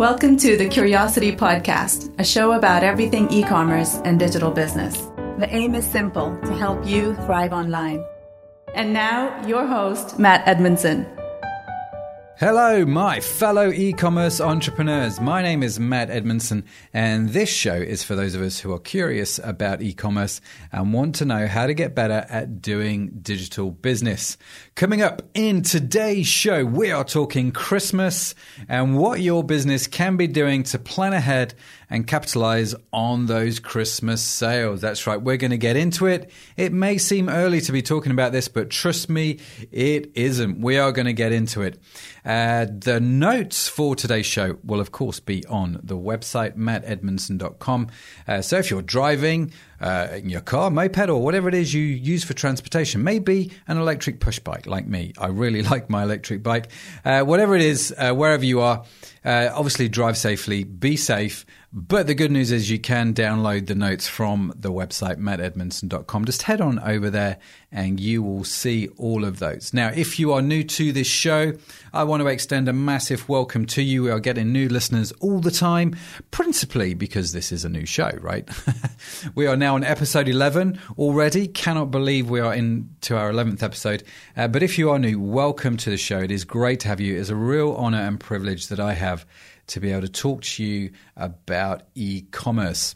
Welcome to the Curiosity Podcast, a show about everything e commerce and digital business. The aim is simple to help you thrive online. And now, your host, Matt Edmundson. Hello, my fellow e commerce entrepreneurs. My name is Matt Edmundson, and this show is for those of us who are curious about e commerce and want to know how to get better at doing digital business. Coming up in today's show, we are talking Christmas and what your business can be doing to plan ahead and capitalize on those Christmas sales. That's right, we're going to get into it. It may seem early to be talking about this, but trust me, it isn't. We are going to get into it. Uh, the notes for today's show will, of course, be on the website, mattedmundson.com. Uh, so if you're driving uh, in your car, moped, or whatever it is you use for transportation, maybe an electric push bike like me. I really like my electric bike. Uh, whatever it is, uh, wherever you are, uh, obviously drive safely, be safe. But the good news is you can download the notes from the website, mattedmundson.com. Just head on over there and you will see all of those. Now, if you are new to this show, I want to extend a massive welcome to you. We are getting new listeners all the time, principally because this is a new show, right? we are now on episode 11 already. Cannot believe we are into our 11th episode. Uh, but if you are new, welcome to the show. It is great to have you. It's a real honor and privilege that I have to be able to talk to you about e commerce.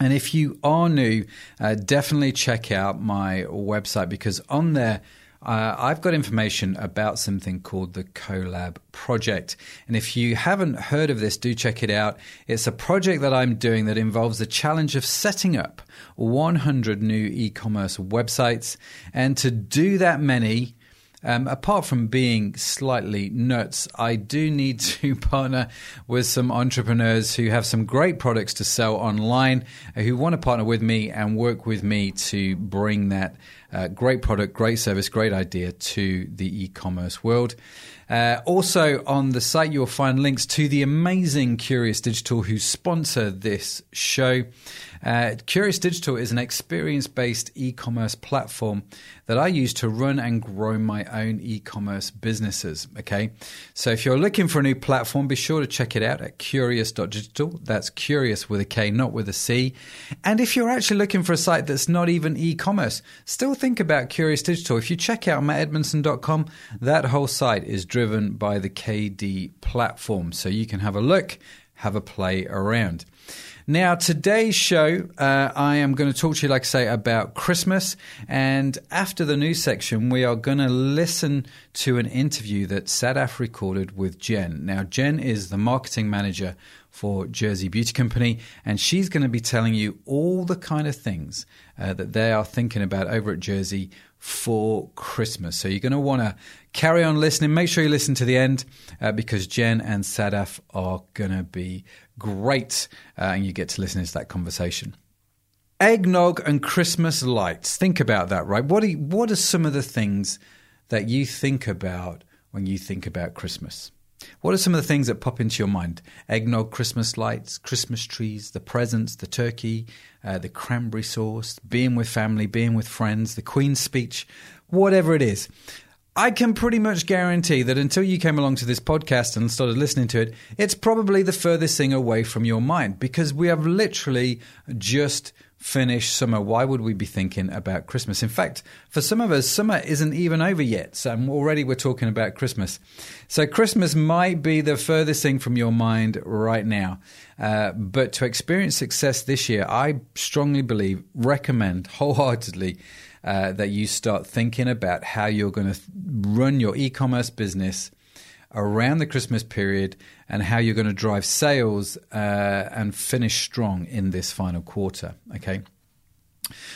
And if you are new, uh, definitely check out my website because on there, uh, I've got information about something called the Collab Project. And if you haven't heard of this, do check it out. It's a project that I'm doing that involves the challenge of setting up 100 new e commerce websites. And to do that many, um, apart from being slightly nuts, I do need to partner with some entrepreneurs who have some great products to sell online, uh, who want to partner with me and work with me to bring that uh, great product, great service, great idea to the e commerce world. Uh, also, on the site, you'll find links to the amazing Kurious Digital who sponsor this show. Uh, Kurious Digital is an experience based e commerce platform that I use to run and grow my own e commerce businesses. Okay. So if you're looking for a new platform, be sure to check it out at kurious.digital. That's curious with a K, not with a C. And if you're actually looking for a site that's not even e commerce, still think about Kurious Digital. If you check out mattedmundson.com, that whole site is driven by the KD platform. So you can have a look, have a play around. Now, today's show, uh, I am going to talk to you, like I say, about Christmas. And after the news section, we are going to listen to an interview that Sadaf recorded with Jen. Now, Jen is the marketing manager for Jersey Beauty Company, and she's going to be telling you all the kind of things uh, that they are thinking about over at Jersey for Christmas. So you're going to want to carry on listening. Make sure you listen to the end uh, because Jen and Sadaf are going to be great, uh, and you get to listen to that conversation. Eggnog and Christmas lights. Think about that, right? What are, you, what are some of the things that you think about when you think about Christmas? What are some of the things that pop into your mind? Eggnog, Christmas lights, Christmas trees, the presents, the turkey, uh, the cranberry sauce, being with family, being with friends, the Queen's speech, whatever it is. I can pretty much guarantee that until you came along to this podcast and started listening to it, it's probably the furthest thing away from your mind because we have literally just finished summer. Why would we be thinking about Christmas? In fact, for some of us, summer isn't even over yet. So already we're talking about Christmas. So Christmas might be the furthest thing from your mind right now. Uh, but to experience success this year, I strongly believe, recommend wholeheartedly uh, that you start thinking about how you're going to run your e commerce business around the Christmas period and how you're going to drive sales uh, and finish strong in this final quarter. Okay.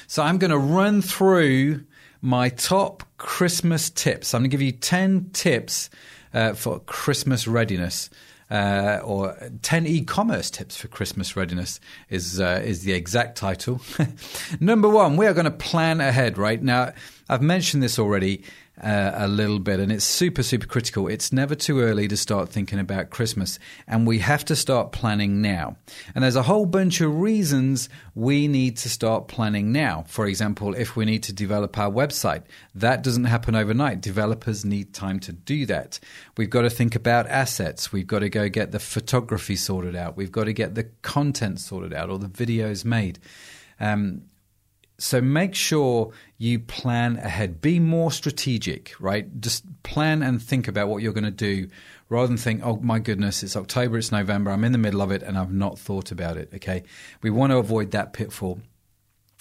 So I'm going to run through my top Christmas tips. I'm going to give you 10 tips uh, for Christmas readiness uh, or 10 e-commerce tips for Christmas readiness is uh, is the exact title. Number one, we are going to plan ahead. Right now, I've mentioned this already uh, a little bit, and it's super, super critical. It's never too early to start thinking about Christmas, and we have to start planning now. And there's a whole bunch of reasons we need to start planning now. For example, if we need to develop our website, that doesn't happen overnight. Developers need time to do that. We've got to think about assets. We've got to go get the photography sorted out. We've got to get the content sorted out or the videos made. Um, so make sure you plan ahead. Be more strategic, right? Just plan and think about what you're going to do rather than think, oh my goodness, it's October, it's November, I'm in the middle of it and I've not thought about it. Okay. We want to avoid that pitfall.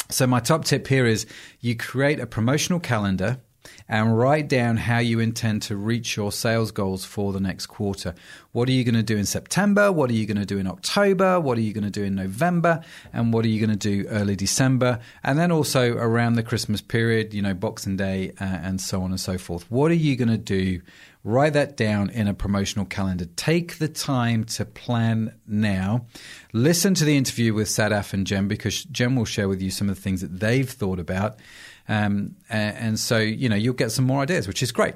So, my top tip here is you create a promotional calendar and write down how you intend to reach your sales goals for the next quarter. What are you going to do in September? What are you going to do in October? What are you going to do in November? And what are you going to do early December? And then also around the Christmas period, you know, Boxing Day uh, and so on and so forth. What are you going to do? Write that down in a promotional calendar. Take the time to plan now. Listen to the interview with Sadaf and Jen because Jen will share with you some of the things that they've thought about. Um, and, so, you know, you'll get some more ideas, which is great.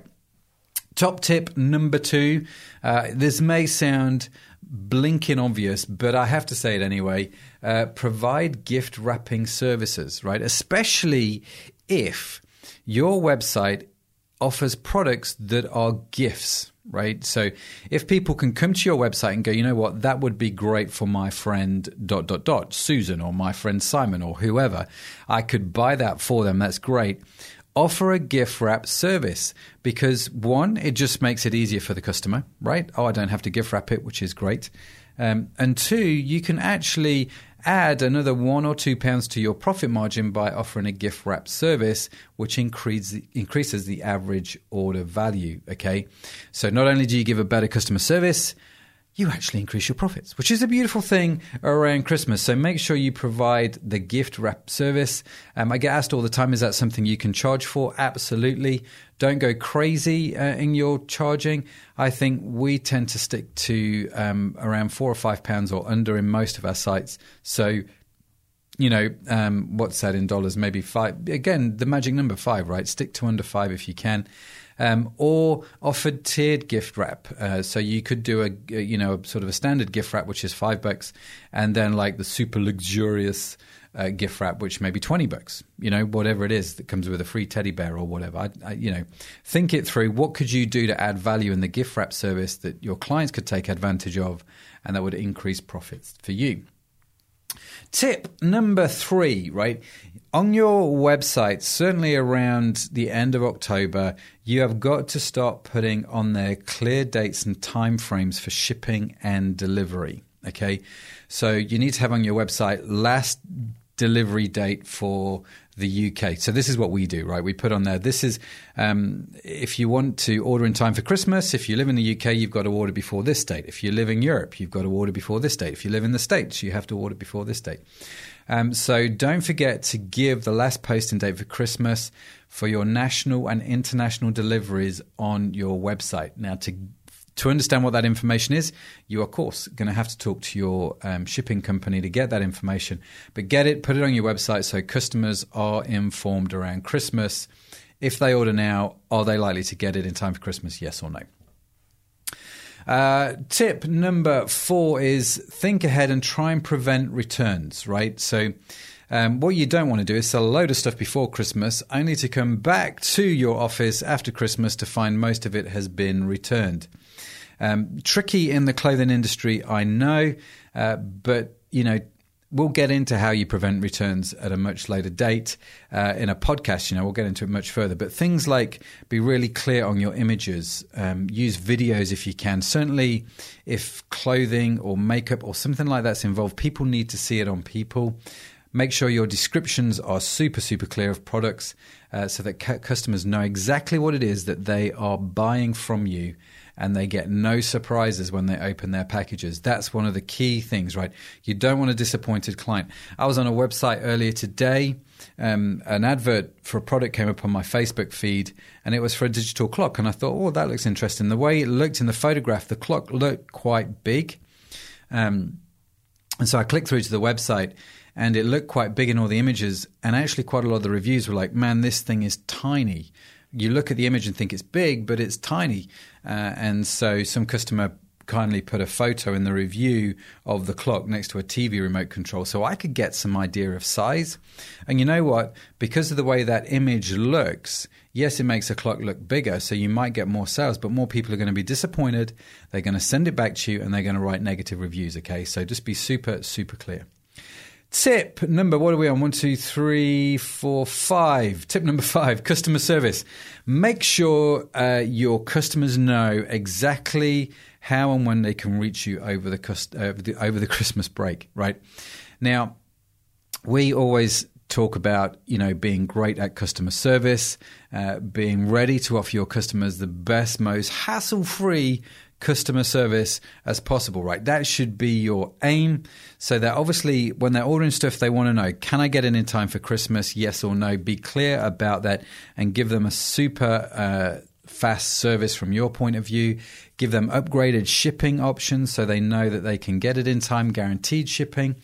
Top tip number two. Uh, this may sound blinking obvious, but I have to say it anyway. Uh, provide gift wrapping services, right? Especially if your website offers products that are gifts, right? So if people can come to your website and go, you know what, that would be great for my friend dot dot dot Susan or my friend Simon or whoever, I could buy that for them. That's great. Offer a gift wrap service because one, it just makes it easier for the customer, right? Oh, I don't have to gift wrap it, which is great. Um, and two, you can actually add another one or two pounds to your profit margin by offering a gift wrap service, which increase, increases the average order value. Okay. So not only do you give a better customer service, you actually increase your profits, which is a beautiful thing around Christmas. So make sure you provide the gift wrap service. Um, I get asked all the time, is that something you can charge for? Absolutely. Don't go crazy uh, in your charging. I think we tend to stick to um, around four or five pounds or under in most of our sites. So you know, um, what's that in dollars? Maybe five. Again, the magic number five, right? Stick to under five if you can um, or offered tiered gift wrap. Uh, so you could do a, you know sort of a standard gift wrap, which is five bucks, and then like the super luxurious. Uh, gift wrap, which may be 20 bucks, you know, whatever it is that comes with a free teddy bear or whatever. I, I, you know, think it through. What could you do to add value in the gift wrap service that your clients could take advantage of and that would increase profits for you? Tip number three, right? On your website, certainly around the end of October, you have got to start putting on there clear dates and timeframes for shipping and delivery. Okay. So you need to have on your website last delivery date for the UK. So this is what we do, right? We put on there. This is um, if you want to order in time for Christmas. If you live in the UK, you've got to order before this date. If you live in Europe, you've got to order before this date. If you live in the States, you have to order before this date. Um, so don't forget to give the last posting date for Christmas for your national and international deliveries on your website. Now to to understand what that information is, you are, of course, going to have to talk to your um, shipping company to get that information. But get it, put it on your website so customers are informed around Christmas. If they order now, are they likely to get it in time for Christmas? Yes or no? Uh, tip number four is think ahead and try and prevent returns, right? So, um, what you don't want to do is sell a load of stuff before Christmas, only to come back to your office after Christmas to find most of it has been returned. Um, tricky in the clothing industry, I know, uh, but you know, we'll get into how you prevent returns at a much later date uh, in a podcast. You know, we'll get into it much further. But things like be really clear on your images, um, use videos if you can. Certainly, if clothing or makeup or something like that's involved, people need to see it on people. Make sure your descriptions are super, super clear of products uh, so that cu- customers know exactly what it is that they are buying from you and they get no surprises when they open their packages. That's one of the key things, right? You don't want a disappointed client. I was on a website earlier today. Um, an advert for a product came up on my Facebook feed, and it was for a digital clock. And I thought, oh, that looks interesting. The way it looked in the photograph, the clock looked quite big. Um, and so I clicked through to the website, and it looked quite big in all the images. And actually, quite a lot of the reviews were like, "Man, this thing is tiny." You look at the image and think it's big, but it's tiny. Uh, and so, some customer kindly put a photo in the review of the clock next to a TV remote control so I could get some idea of size. And you know what? Because of the way that image looks, yes, it makes a clock look bigger, so you might get more sales, but more people are going to be disappointed. They're going to send it back to you and they're going to write negative reviews, okay? So just be super, super clear. Tip number, what are we on? One, two, three, four, five. Tip number five customer service. Make sure uh, your customers know exactly how and when they can reach you over the, over the, over the Christmas break, right? Now, we always talk about you know being great at customer service, uh, being ready to offer your customers the best, most hassle-free customer service as possible, right? That should be your aim. So that obviously, when they're ordering stuff, they want to know can I get it in time for Christmas? Yes or no? Be clear about that and give them a super. Uh, fast service from your point of view. Give them upgraded shipping options so they know that they can get it in time, guaranteed shipping.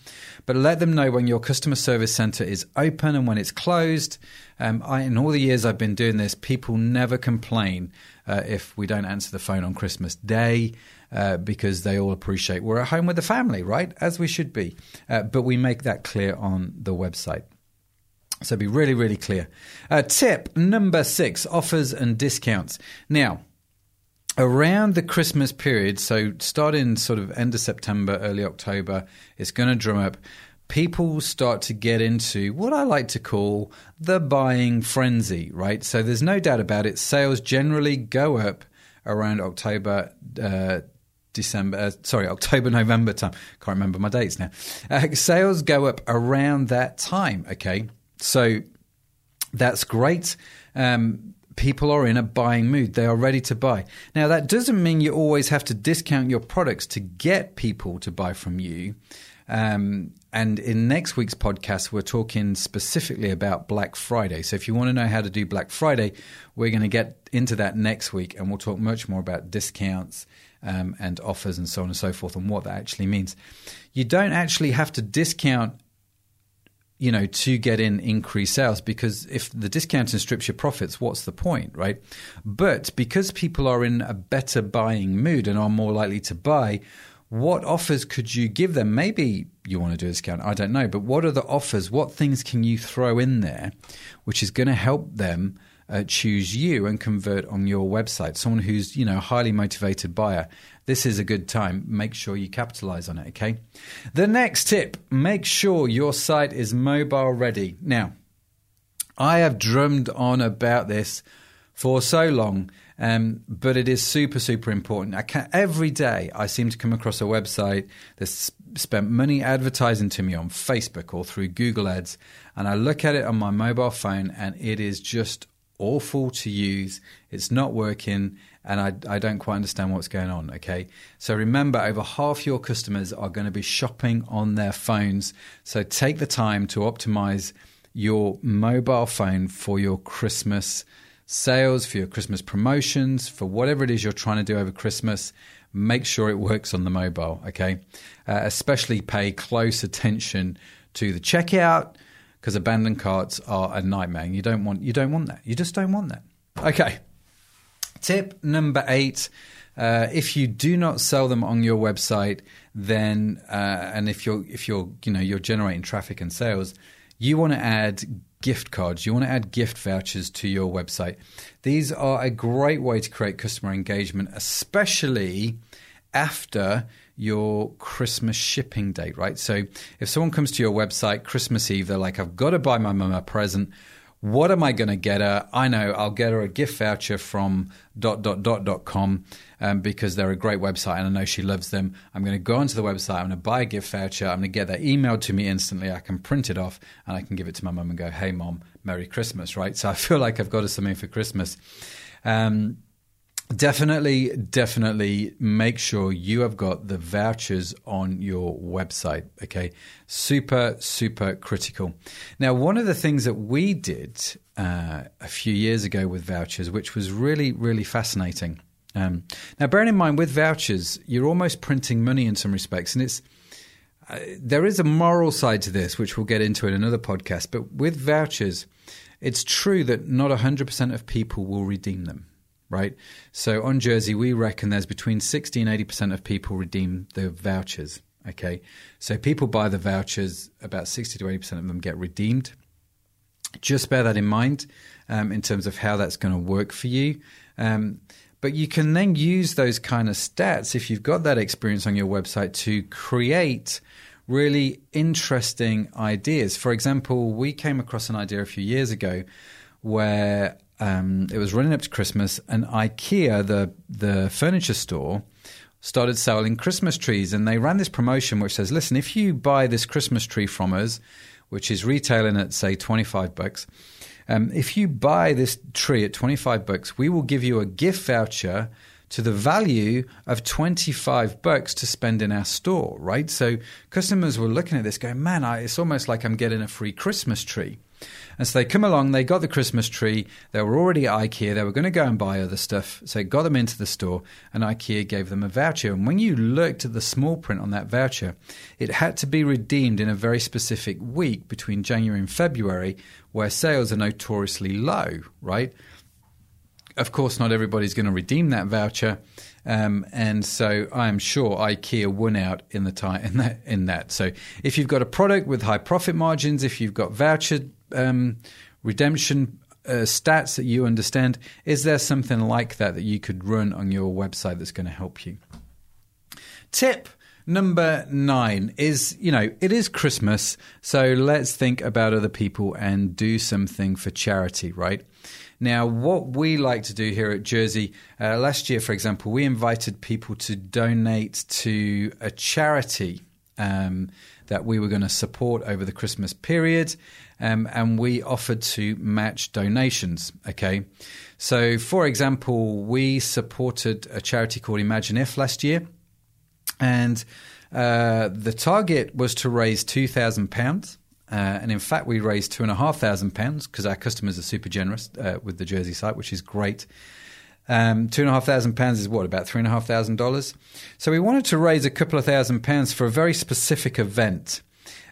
But let them know when your customer service center is open and when it's closed. Um, I, in all the years I've been doing this, people never complain uh, if we don't answer the phone on Christmas Day. Uh, because they all appreciate we're at home with the family, right? As we should be. Uh, but we make that clear on the website. So be really, really clear. Uh, tip number six offers and discounts. Now, around the Christmas period, so starting sort of end of September, early October, it's going to drum up. People start to get into what I like to call the buying frenzy, right? So there's no doubt about it. Sales generally go up around October, uh, December, uh, sorry, October, November time. Can't remember my dates now. Uh, sales go up around that time, okay? So that's great. Um, people are in a buying mood. They are ready to buy. Now, that doesn't mean you always have to discount your products to get people to buy from you. Um, and in next week's podcast, we're talking specifically about Black Friday. So if you want to know how to do Black Friday, we're going to get into that next week and we'll talk much more about discounts um, and offers and so on and so forth and what that actually means. You don't actually have to discount you know, to get in increased sales because if the discounting strips your profits, what's the point, right? But because people are in a better buying mood and are more likely to buy, what offers could you give them? Maybe you want to do a discount, I don't know, but what are the offers? What things can you throw in there which is going to help them uh, choose you and convert on your website? Someone who's, you know, a highly motivated buyer this is a good time. Make sure you capitalize on it, okay? The next tip make sure your site is mobile ready. Now, I have drummed on about this for so long, um, but it is super, super important. Can, every day I seem to come across a website that's spent money advertising to me on Facebook or through Google Ads, and I look at it on my mobile phone and it is just awful to use. It's not working and I, I don't quite understand what's going on. Okay. So remember, over half your customers are going to be shopping on their phones. So take the time to optimize your mobile phone for your Christmas sales, for your Christmas promotions, for whatever it is you're trying to do over Christmas. Make sure it works on the mobile. Okay. Uh, especially pay close attention to the checkout because abandoned carts are a nightmare. You don't want you don't want that. You just don't want that. Okay. Tip number eight. Uh, if you do not sell them on your website, then uh, and if you're if you're you know you're generating traffic and sales, you want to add gift cards. You want to add gift vouchers to your website. These are a great way to create customer engagement, especially after your Christmas shipping date, right? So if someone comes to your website Christmas Eve, they're like, I've got to buy my mum a present. What am I going to get her? I know I'll get her a gift voucher from dot dot dot dot com um, because they're a great website and I know she loves them. I'm going to go onto the website. I'm going to buy a gift voucher. I'm going to get that emailed to me instantly. I can print it off and I can give it to my mum and go, "Hey, mom, Merry Christmas!" Right? So I feel like I've got her something for Christmas. Um, Definitely, definitely make sure you have got the vouchers on your website. Okay. Super, super critical. Now, one of the things that we did uh, a few years ago with vouchers, which was really, really fascinating. Um, now, bearing in mind with vouchers, you're almost printing money in some respects, and it's uh, there is a moral side to this, which we'll get into in another podcast. But with vouchers, it's true that not 100% of people will redeem them, right? So on Jersey, we reckon there's between 60 and 80% of people redeem the vouchers. Okay. So people buy the vouchers, about 60 to 80% of them get redeemed. Just bear that in mind um, in terms of how that's going to work for you. Um, but you can then use those kind of stats if you've got that experience on your website to create really interesting ideas. For example, we came across an idea a few years ago where um, it was running up to Christmas, and IKEA, the the furniture store, started selling Christmas trees, and they ran this promotion which says, "Listen, if you buy this Christmas tree from us, which is retailing at say twenty five bucks." Um, if you buy this tree at 25 bucks, we will give you a gift voucher to the value of 25 bucks to spend in our store, right? So customers were looking at this going, man, I, it's almost like I'm getting a free Christmas tree. And so they come along, they got the Christmas tree, they were already at IKEA, they were going to go and buy other stuff. So it got them into the store, and IKEA gave them a voucher. And when you looked at the small print on that voucher, it had to be redeemed in a very specific week between January and February, where sales are notoriously low, right? Of course, not everybody's going to redeem that voucher. Um, and so I am sure IKEA won out in the time in that in that. So if you've got a product with high profit margins, if you've got voucher um, redemption uh, stats that you understand, is there something like that that you could run on your website that's going to help you? Tip number nine is you know it is christmas so let's think about other people and do something for charity right now what we like to do here at jersey uh, last year for example we invited people to donate to a charity um, that we were going to support over the christmas period um, and we offered to match donations. Okay, so for example, we supported a charity called Imagine If last year, and uh, the target was to raise two thousand pounds. Uh, and in fact, we raised two and a half thousand pounds because our customers are super generous uh, with the Jersey site, which is great. Um, two and a half thousand pounds is what about three and a half thousand dollars. So we wanted to raise a couple of thousand pounds for a very specific event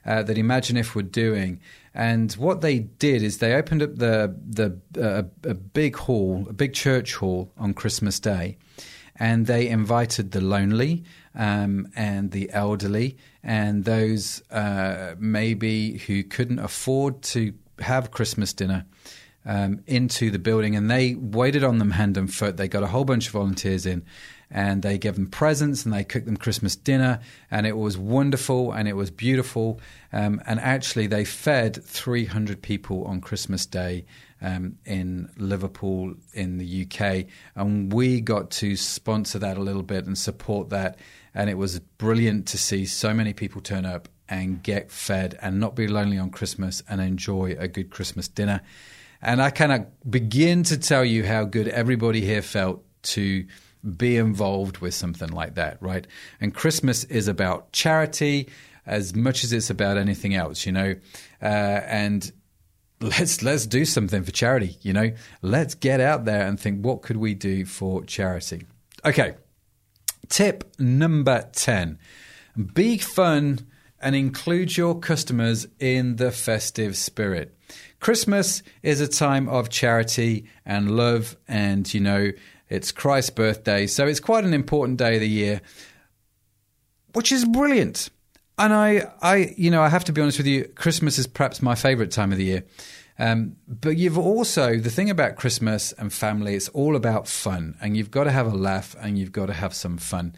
uh, that Imagine If were doing, and what they did is they opened up the the uh, a big hall, a big church hall on Christmas Day, and they invited the lonely um, and the elderly and those uh, maybe who couldn't afford to have Christmas dinner. Um, into the building, and they waited on them hand and foot. They got a whole bunch of volunteers in, and they gave them presents and they cooked them Christmas dinner, and it was wonderful and it was beautiful. Um, and actually, they fed 300 people on Christmas Day um, in Liverpool in the UK, and we got to sponsor that a little bit and support that. And it was brilliant to see so many people turn up and get fed and not be lonely on Christmas and enjoy a good Christmas dinner. And I cannot begin to tell you how good everybody here felt to be involved with something like that, right? And Christmas is about charity as much as it's about anything else, you know. Uh, and let's let's do something for charity, you know. Let's get out there and think what could we do for charity. Okay. Tip number 10. Be fun and include your customers in the festive spirit. Christmas is a time of charity and love and you know it's Christ's birthday, so it's quite an important day of the year, which is brilliant. And I, I, you know, I have to be honest with you. Christmas is perhaps my favourite time of the year. Um, but you've also the thing about Christmas and family. It's all about fun, and you've got to have a laugh, and you've got to have some fun.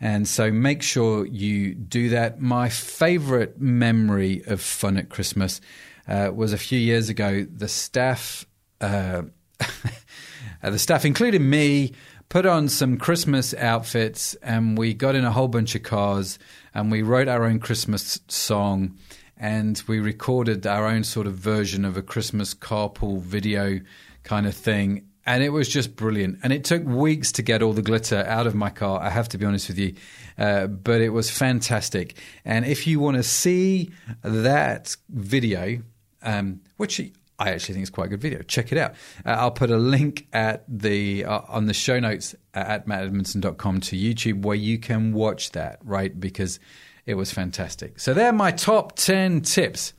And so make sure you do that. My favourite memory of fun at Christmas uh, was a few years ago. The staff. Uh, the staff, including me, put on some Christmas outfits and we got in a whole bunch of cars and we wrote our own Christmas song and we recorded our own sort of version of a Christmas carpool video kind of thing. And it was just brilliant. And it took weeks to get all the glitter out of my car, I have to be honest with you. Uh, but it was fantastic. And if you want to see that video, um, which I actually think it's quite a good video. Check it out. Uh, I'll put a link at the uh, on the show notes at mattedmundson.com to YouTube where you can watch that, right? Because It was fantastic. So they're my top 10 tips.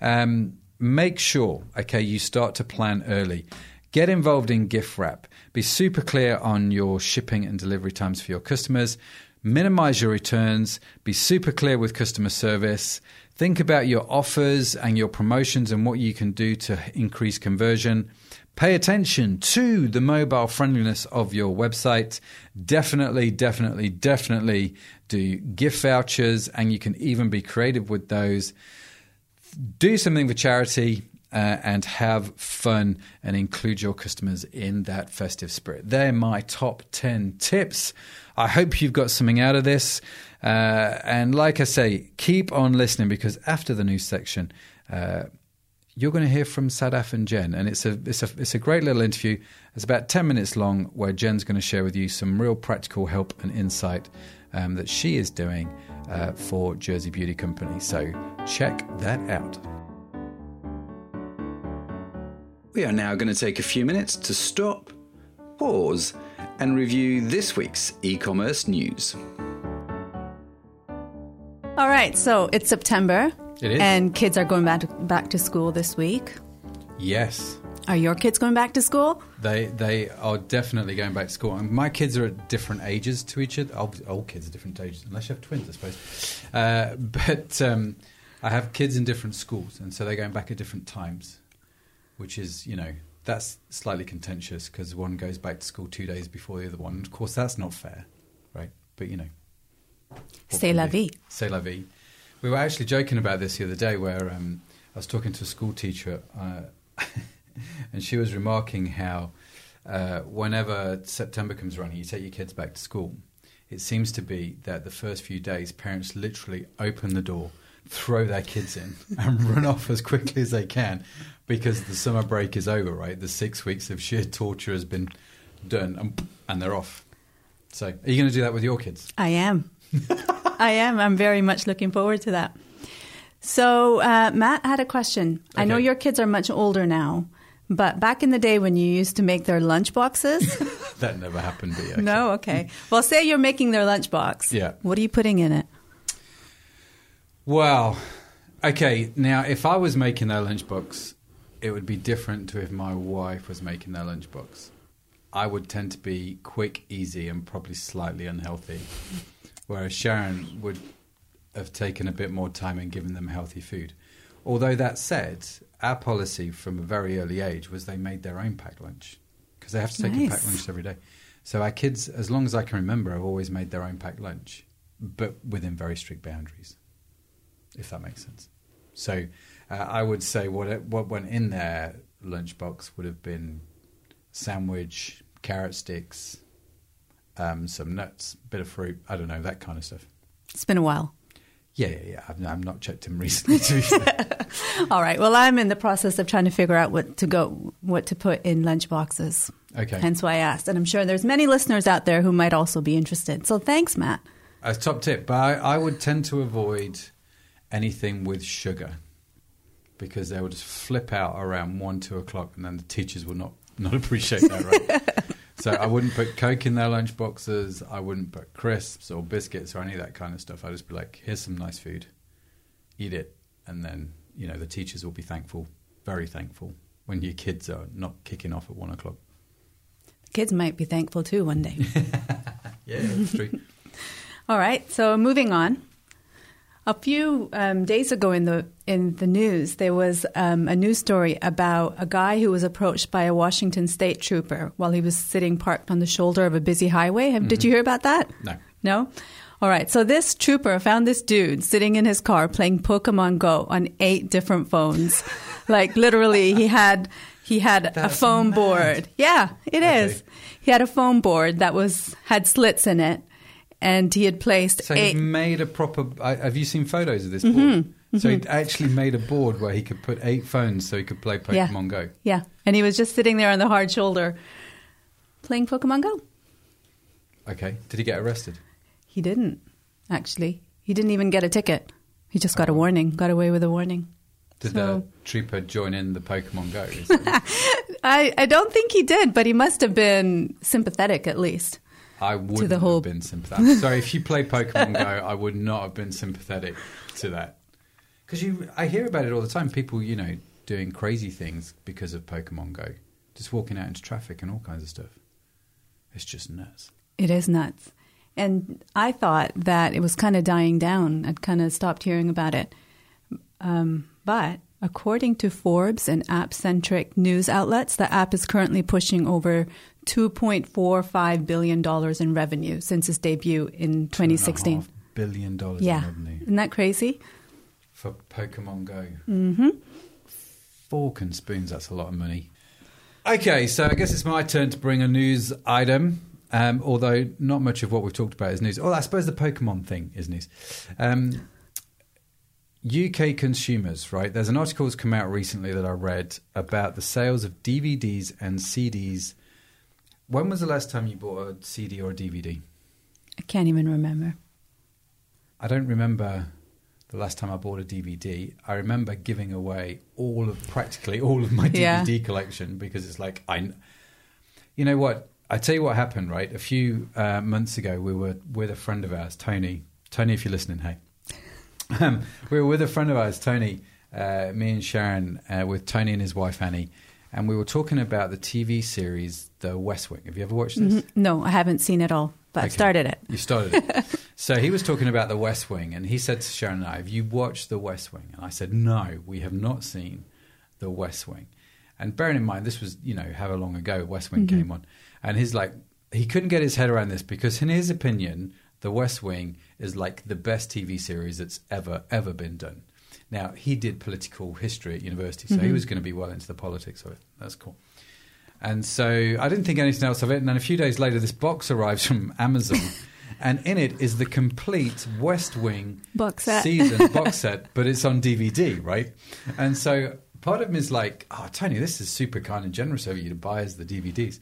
Um, make sure, okay, you start to plan early. Get involved in gift wrap. Be super clear on your shipping and delivery times for your customers. Minimize your returns. Be super clear with customer service. Think about your offers and your promotions and what you can do to increase conversion. Pay attention to the mobile friendliness of your website. Definitely, definitely, definitely do gift vouchers, and you can even be creative with those. Do something for charity. Uh, and have fun and include your customers in that festive spirit. They're my top 10 tips. I hope you've got something out of this. Uh, and like I say, keep on listening because after the news section, uh, you're going to hear from Sadaf and Jen, and it's a it's a it's a great little interview. It's about ten minutes long, where Jen's going to share with you some real practical help and insight um, that she is doing uh, for Jersey Beauty Company. So check that out. We are now going to take a few minutes to stop, pause, and review this week's e-commerce news. All right, so it's September. It is. And kids are going back to, back to school this week. Yes. Are your kids going back to school? They they are definitely going back to school. And my kids are at different ages to each other. All, all kids are different ages, unless you have twins, I suppose. Uh, but um, I have kids in different schools, and so they're going back at different times, which is, you know, that's slightly contentious because one goes back to school two days before the other one. Of course, that's not fair, right? But, you know. C'est la vie. C'est la vie. We were actually joking about this the other day where um, I was talking to a school teacher uh, and she was remarking how uh, whenever September comes around you take your kids back to school, it seems to be that the first few days parents literally open the door, throw their kids in, and run off as quickly as they can because the summer break is over, right? The six weeks of sheer torture has been done and, and they're off. So, are you going to do that with your kids? I am. I am. I'm very much looking forward to that. So, uh, Matt had a question. I know your kids are much older now, but back in the day when you used to make their lunch boxes, That never happened, yeah. okay. no, okay. Well, say you're making their lunch box. Yeah. What are you putting in it? Well, okay. Now, if I was making their lunchbox, it would be different to if my wife was making their lunchbox. I would tend to be quick, easy, and probably slightly unhealthy, whereas Sharon would have taken a bit more time and given them healthy food. Although that said, our policy from a very early age was they made their own packed lunch because they have to take a packed lunch every day. So our kids, as long as I can remember, have always made their own packed lunch, but within very strict boundaries if that makes sense. So uh, I would say what it, what went in their lunchbox would have been sandwich, carrot sticks, um, some nuts, bit of fruit. I don't know that kind of stuff. It's been a while. Yeah, yeah, yeah. I've, I've not checked him recently. To be fair. All right. Well, I'm in the process of trying to figure out what to go, what to put in lunch boxes. Okay. Hence why I asked, and I'm sure there's many listeners out there who might also be interested. So thanks, Matt. A top tip, but I, I would tend to avoid anything with sugar because they will just flip out around one, two o'clock, and then the teachers will not not appreciate that, right? So I wouldn't put Coke in their lunch boxes. I wouldn't put crisps or biscuits or any of that kind of stuff. I'd just be like, "Here's some nice food, eat it," and then you know the teachers will be thankful, very thankful, when your kids are not kicking off at one o'clock. Kids might be thankful too one day. Yeah, that's true. All right, so moving on. A few um, days ago in the in the news, there was um, a news story about a guy who was approached by a Washington State trooper while he was sitting parked on the shoulder of a busy highway. Have, Did you hear about that? No. No. All right. So this trooper found this dude sitting in his car playing Pokemon Go on eight different phones. like literally, he had he had a That's foam mad. board. Yeah, it is. Okay. He had a foam board that was had slits in it, and he had placed So he made a proper. I- Have you seen photos of this Mm-hmm. board? So he actually made a board where he could put eight phones, so he could play Yeah. Pokemon Go. Yeah, and he was just sitting there on the hard shoulder, playing Pokemon Go. Okay. Did he get arrested? He didn't actually. He didn't even get a ticket. He just got a warning. Got away with a warning. Did So- the trooper join in the Pokemon Go? I, I don't think he did, but he must have been sympathetic at least. I wouldn't the whole- have been sympathetic. Sorry, if you play Pokemon Go, I would not have been sympathetic to that. Because you, I hear about it all the time. People, you know, doing crazy things because of Pokemon Go, just walking out into traffic and all kinds of stuff. It's just nuts. It is nuts. And I thought that it was kind of dying down. I'd kind of stopped hearing about it. Um, but according to Forbes and app centric news outlets, the app is currently pushing over $2.45 billion in revenue since its debut in 2016. $2.5 billion Yeah. in revenue Isn't that crazy? for Pokemon Go. Mm-hmm. Fork and spoons, that's a lot of money. Okay, so I guess it's my turn to bring a news item. Um, although not much of what we've talked about is news. Oh, I suppose the Pokemon thing is news. Um, UK consumers, right? There's an article that's come out recently that I read about the sales of DVDs and CDs. When was the last time you bought a CD or a DVD? I can't even remember. I don't remember the last time I bought a DVD. I remember giving away all of practically all of my Yeah. DVD collection because it's like I, you know what? I tell you what happened. Right, a few uh, months ago, we were with a friend of ours, Tony. Tony, if you're listening, hey, um, we were with a friend of ours, Tony. Uh, me and Sharon, uh, with Tony and his wife Annie, and we were talking about the TV series The West Wing. Have you ever watched this? Mhm. No, I haven't seen it all, but I Okay. started it. You started it. so he was talking about the West Wing, and he said to Sharon and I, Have you watched the West Wing? And I said, No, we have not seen the West Wing. And bearing in mind, this was, you know, however long ago West Wing came on. And he's like, he couldn't get his head around this because, in his opinion, the West Wing is like the best TV series that's ever, ever been done. Now, he did political history at university, so he was going to be well into the politics of it. That's cool. And so I didn't think anything else of it. And then a few days later, this box arrives from Amazon. and in it is the complete West Wing Box set. season box set, but it's on DVD, right? And so part of me is like, oh, Tony, this is super kind and generous of you to buy us the DVDs.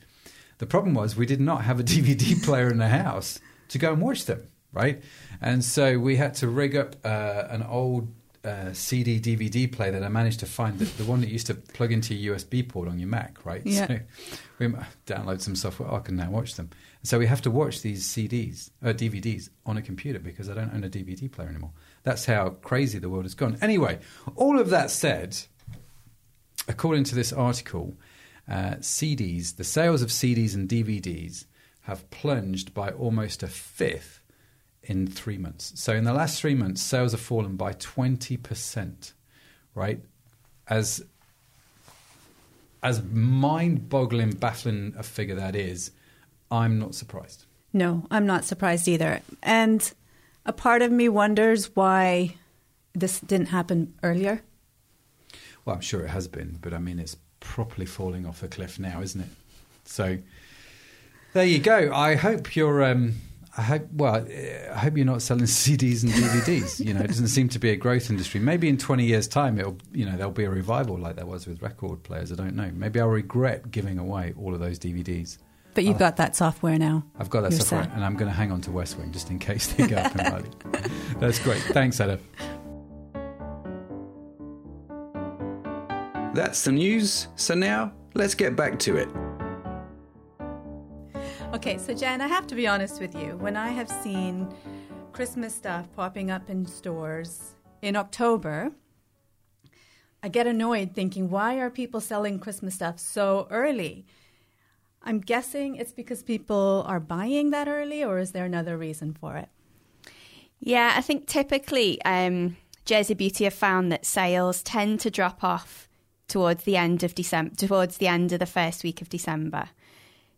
The problem was we did not have a DVD player in the house to go and watch them, right? And so we had to rig up uh, an old uh, CD DVD player that I managed to find, the, the one that used to plug into your USB port on your Mac, right? Yeah. So we download some software. Oh, I can now watch them. So we have to watch these CDs, or DVDs on a computer because I don't own a DVD player anymore. That's how crazy the world has gone. Anyway, all of that said, according to this article, uh, CDs, the sales of CDs and DVDs have plunged by almost a fifth in three months. So in the last three months, sales have fallen by 20%, right? As as mind-boggling, baffling a figure that is, I'm not surprised. No, I'm not surprised either. And a part of me wonders why this didn't happen earlier. Well, I'm sure it has been, but I mean, it's properly falling off a cliff now, isn't it? So there you go. I hope you're. Um, I hope. Well, I hope you're not selling CDs and DVDs. you know, it doesn't seem to be a growth industry. Maybe in 20 years' time, it'll. You know, there'll be a revival like there was with record players. I don't know. Maybe I'll regret giving away all of those DVDs. But you've Oh. got that software now. I've got that You're software, set. and I'm going to hang on to West Wing just in case they go up in value. That's great. Thanks, Adam. That's the news. So now let's get back to it. Okay, so Jan, I have to be honest with you. When I have seen Christmas stuff popping up in stores in October, I get annoyed thinking, why are people selling Christmas stuff so early? I'm guessing it's because people are buying that early, or is there another reason for it? Yeah, I think typically um, Jersey Beauty have found that sales tend to drop off towards the end of December, towards the end of the first week of December.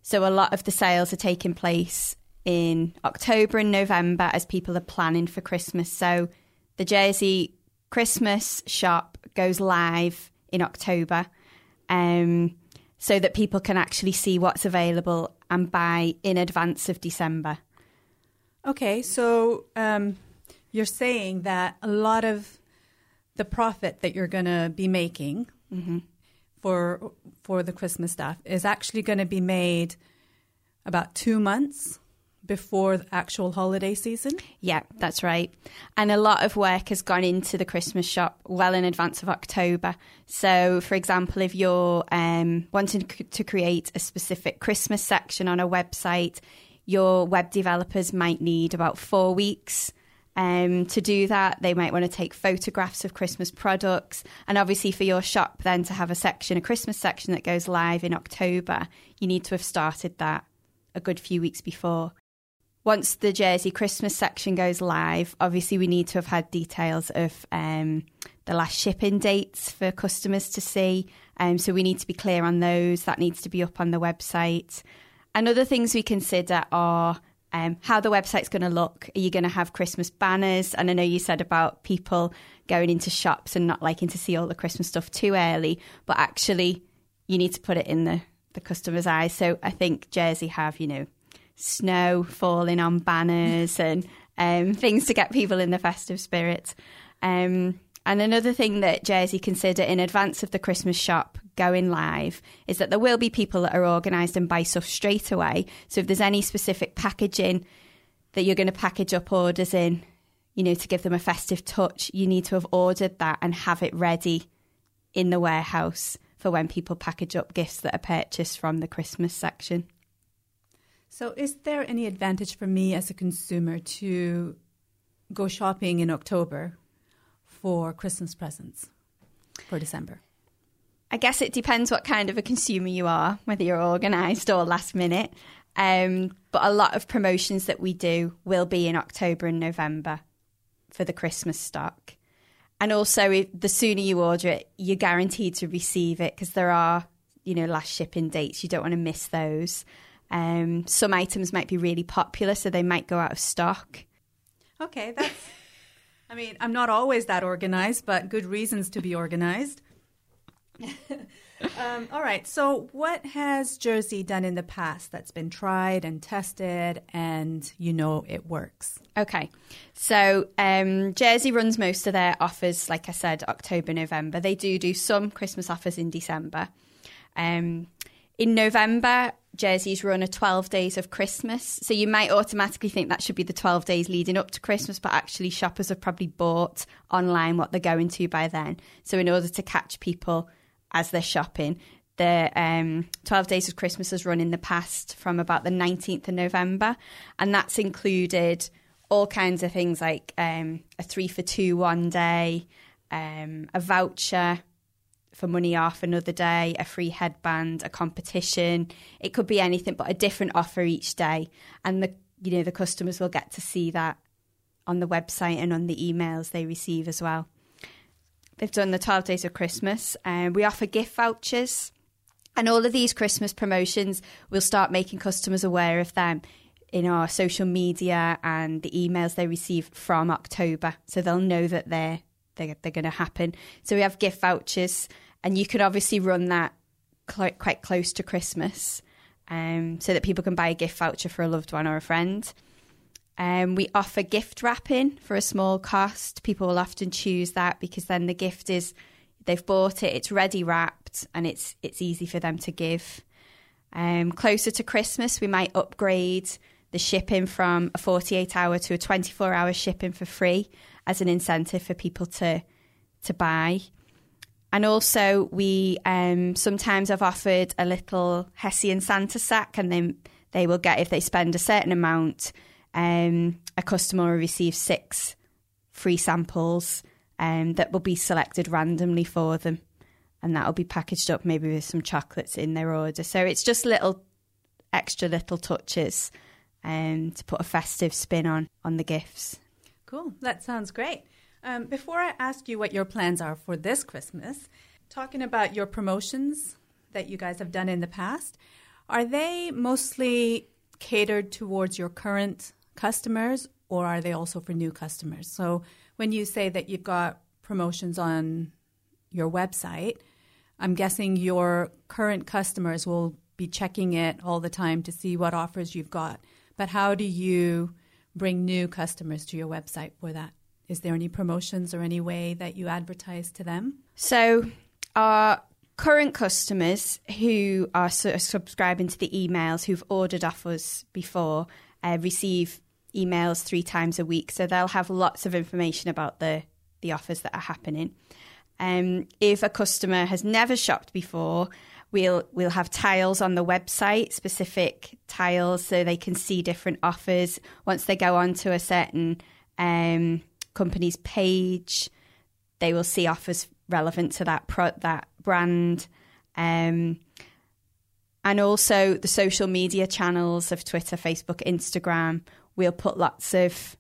So a lot of the sales are taking place in October and November as people are planning for Christmas. So the Jersey Christmas shop goes live in October. Um, so that people can actually see what's available and buy in advance of December. Okay, so um, you're saying that a lot of the profit that you're going to be making for for the Christmas stuff is actually going to be made about two months before the actual holiday season. Yeah, that's right. And a lot of work has gone into the Christmas shop well in advance of October. So, for example, if you're um, wanting to create a specific Christmas section on a website, your web developers might need about four weeks um, to do that, they might want to take photographs of Christmas products. And obviously, for your shop, then to have a section, a Christmas section that goes live in October, you need to have started that a good few weeks before. Once the Jersey Christmas section goes live, obviously, we need to have had details of um, the last shipping dates for customers to see. Um, so we need to be clear on those. That needs to be up on the website. And other things we consider are um, how the website's going to look. Are you going to have Christmas banners? And I know you said about people going into shops and not liking to see all the Christmas stuff too early, but actually, you need to put it in the, the customer's eyes. So I think Jersey have, you know, snow falling on banners and um, things to get people in the festive spirit. Um, and another thing that Jersey consider in advance of the Christmas shop going live is that there will be people that are organised and buy stuff straight away. So if there's any specific packaging that you're going to package up orders in, you know, to give them a festive touch, you need to have ordered that and have it ready in the warehouse for when people package up gifts that are purchased from the Christmas section. So, is there any advantage for me as a consumer to go shopping in October for Christmas presents for December? I guess it depends what kind of a consumer you are, whether you're organised or last minute. Um, but a lot of promotions that we do will be in October and November for the Christmas stock. And also, the sooner you order it, you're guaranteed to receive it because there are, you know, last shipping dates. You don't want to miss those. Um, some items might be really popular, so they might go out of stock. Okay, that's I mean, I'm not always that organized, but good reasons to be organized. um, all right. So, what has Jersey done in the past that's been tried and tested, and you know it works? Okay. So, um, Jersey runs most of their offers, like I said, October, November. They do do some Christmas offers in December. Um, in November, Jersey's run a 12 days of Christmas. So you might automatically think that should be the 12 days leading up to Christmas, but actually, shoppers have probably bought online what they're going to by then. So, in order to catch people as they're shopping, the um, 12 Days of Christmas has run in the past from about the 19th of November, and that's included all kinds of things like um, a three for two one day, um, a voucher for money off another day, a free headband, a competition. It could be anything, but a different offer each day. And the you know the customers will get to see that on the website and on the emails they receive as well. They've done the 12 days of Christmas, and we offer gift vouchers. And all of these Christmas promotions, we'll start making customers aware of them in our social media and the emails they receive from October, so they'll know that they're they're, they're going to happen. So we have gift vouchers and you could obviously run that cl- quite close to Christmas um, so that people can buy a gift voucher for a loved one or a friend. Um, we offer gift wrapping for a small cost. People will often choose that because then the gift is they've bought it, it's ready wrapped, and it's it's easy for them to give. Um, closer to Christmas, we might upgrade the shipping from a 48 hour to a 24 hour shipping for free as an incentive for people to to buy. And also, we um, sometimes have offered a little Hessian Santa sack, and then they will get, if they spend a certain amount, um, a customer will receive six free samples um, that will be selected randomly for them. And that will be packaged up maybe with some chocolates in their order. So it's just little extra little touches um, to put a festive spin on on the gifts. Cool. That sounds great. Um, before I ask you what your plans are for this Christmas, talking about your promotions that you guys have done in the past, are they mostly catered towards your current customers or are they also for new customers? So when you say that you've got promotions on your website, I'm guessing your current customers will be checking it all the time to see what offers you've got. But how do you bring new customers to your website for that? Is there any promotions or any way that you advertise to them? So, our current customers who are subscribing to the emails who've ordered offers before uh, receive emails three times a week. So, they'll have lots of information about the, the offers that are happening. Um, if a customer has never shopped before, We'll we'll have tiles on the website, specific tiles, so they can see different offers. Once they go onto a certain um, company's page, they will see offers relevant to that pro- that brand. Um, and also the social media channels of Twitter, Facebook, Instagram. We'll put lots of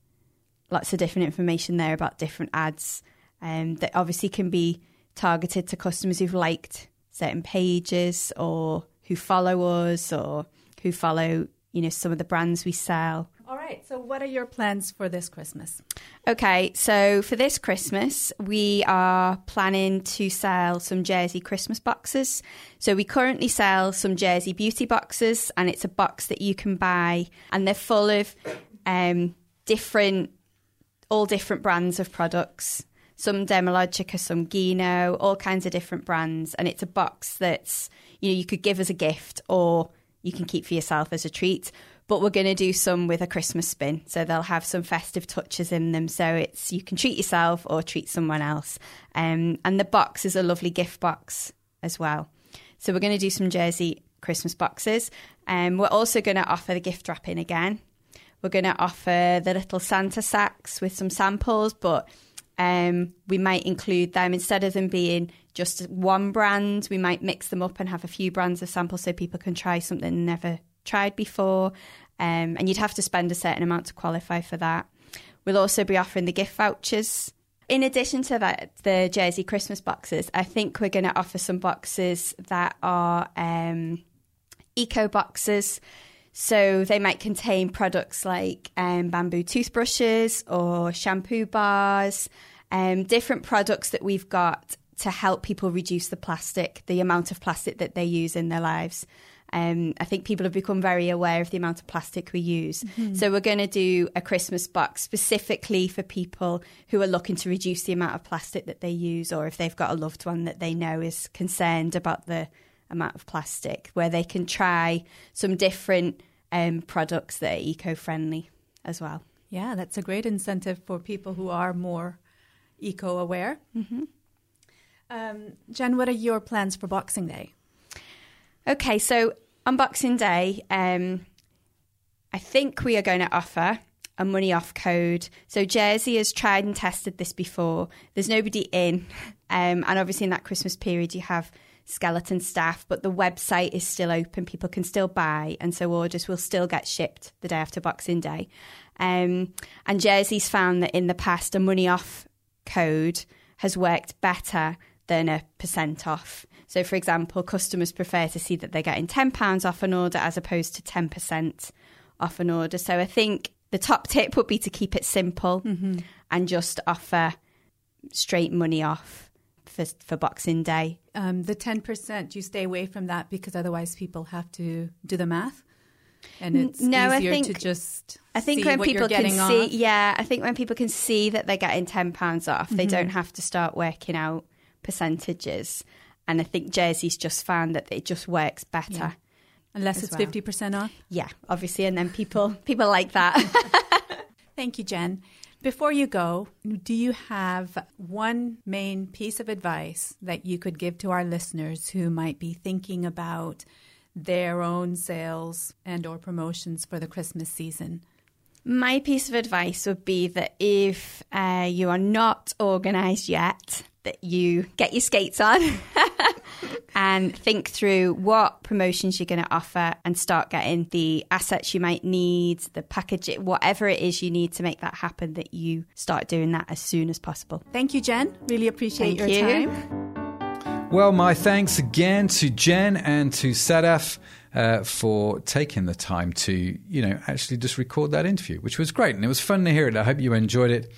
lots of different information there about different ads um, that obviously can be targeted to customers who've liked certain pages or who follow us or who follow you know some of the brands we sell. All right. So, what are your plans for this Christmas? Okay, so for this Christmas, we are planning to sell some Jersey Christmas boxes. So, we currently sell some Jersey Beauty boxes, and it's a box that you can buy, and they're full of um, different, all different brands of products. Some Dermalogica, some Gino, all kinds of different brands, and it's a box that's you know you could give as a gift or you can keep for yourself as a treat but we're going to do some with a Christmas spin. So they'll have some festive touches in them. So it's you can treat yourself or treat someone else. Um, and the box is a lovely gift box as well. So we're going to do some Jersey Christmas boxes. Um, we're also going to offer the gift wrapping again. We're going to offer the little Santa sacks with some samples, but um, we might include them instead of them being just one brand. We might mix them up and have a few brands of samples so people can try something never tried before, um, and you'd have to spend a certain amount to qualify for that. We'll also be offering the gift vouchers. In addition to that, the Jersey Christmas boxes, I think we're going to offer some boxes that are um, eco boxes. So they might contain products like um, bamboo toothbrushes or shampoo bars, um, different products that we've got to help people reduce the plastic, the amount of plastic that they use in their lives. Um, I think people have become very aware of the amount of plastic we use. Mm-hmm. So we're going to do a Christmas box specifically for people who are looking to reduce the amount of plastic that they use, or if they've got a loved one that they know is concerned about the amount of plastic, where they can try some different um, products that are eco-friendly as well. Yeah, that's a great incentive for people who are more eco-aware. Mm-hmm. Um, Jen, what are your plans for Boxing Day? Okay, so on Boxing Day, um, I think we are going to offer a money off code. So Jersey has tried and tested this before. There's nobody in, um, and obviously in that Christmas period you have skeleton staff, but the website is still open. People can still buy, and so orders will still get shipped the day after Boxing Day. Um, and Jersey's found that in the past, a money off code has worked better than a percent off. So, for example, customers prefer to see that they're getting £10 off an order as opposed to 10% off an order. So, I think the top tip would be to keep it simple mm-hmm. and just offer straight money off for, for Boxing Day. Um, the 10%, you stay away from that because otherwise people have to do the math? and it's no, easier I think, to just I think when people can see off. yeah I think when people can see that they're getting 10 pounds off mm-hmm. they don't have to start working out percentages and I think Jersey's just found that it just works better. Yeah. Unless it's fifty well. percent off. Yeah, obviously, and then people people like that. Thank you, Jen. Before you go, do you have one main piece of advice that you could give to our listeners who might be thinking about their own sales and or promotions for the Christmas season? My piece of advice would be that if uh, you are not organized yet, that you get your skates on and think through what promotions you're going to offer and start getting the assets you might need, the package, whatever it is you need to make that happen, that you start doing that as soon as possible. Thank you, Jen. Really appreciate Thank your you. time. Well, my thanks again to Jen and to Sadaf. Uh, for taking the time to, you know, actually just record that interview, which was great. And it was fun to hear it. I hope you enjoyed it.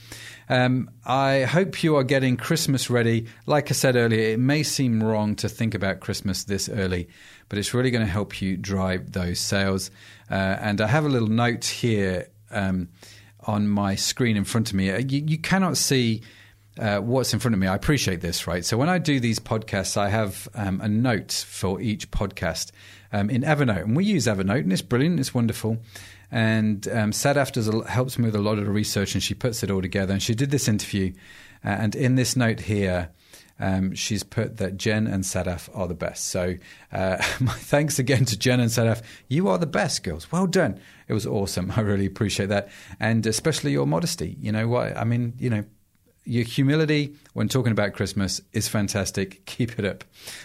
Um, I hope you are getting Christmas ready. Like I said earlier, it may seem wrong to think about Christmas this early, but it's really going to help you drive those sales. Uh, and I have a little note here um, on my screen in front of me. Uh, you, you cannot see. Uh, what's in front of me. I appreciate this, right? So when I do these podcasts, I have um, a note for each podcast um, in Evernote, and we use Evernote, and it's brilliant, it's wonderful. And um, Sadaf does a, helps me with a lot of the research, and she puts it all together. And she did this interview, uh, and in this note here, um, she's put that Jen and Sadaf are the best. So uh, my thanks again to Jen and Sadaf. You are the best, girls. Well done. It was awesome. I really appreciate that, and especially your modesty. You know what? I mean, you know, your humility when talking about Christmas is fantastic. Keep it up.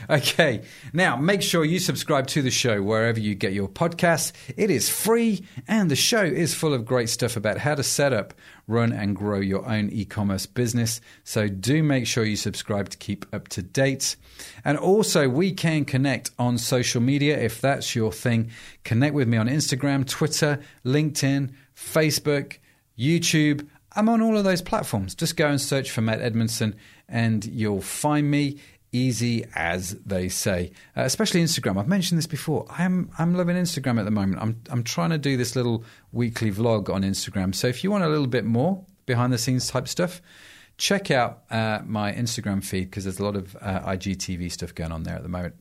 Okay, now make sure you subscribe to the show wherever you get your podcasts. It is free, and the show is full of great stuff about how to set up, run, and grow your own e commerce business. So do make sure you subscribe to keep up to date. And also, we can connect on social media if that's your thing. Connect with me on Instagram, Twitter, LinkedIn, Facebook, YouTube. I'm on all of those platforms. Just go and search for Matt Edmundson and you'll find me easy as they say. Uh, especially Instagram. I've mentioned this before. I'm I'm loving Instagram at the moment. I'm I'm trying to do this little weekly vlog on Instagram. So if you want a little bit more behind the scenes type stuff, check out uh, my Instagram feed because there's a lot of uh, IGTV stuff going on there at the moment.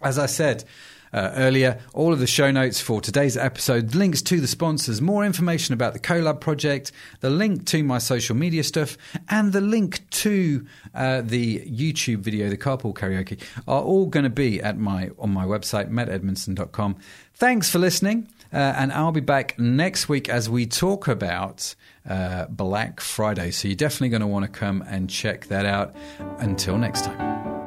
As I said, uh, earlier. All of the show notes for today's episode, links to the sponsors, more information about the Collab project, the link to my social media stuff, and the link to uh, the YouTube video, the Carpool Karaoke, are all going to be at my on my website, mattedmundson.com. Thanks for listening, uh, and I'll be back next week as we talk about uh, Black Friday. So you're definitely going to want to come and check that out. Until next time.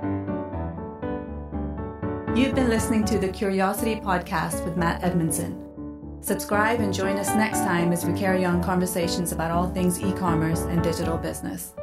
You've been listening to the Curiosity Podcast with Matt Edmundson. Subscribe and join us next time as we carry on conversations about all things e commerce and digital business.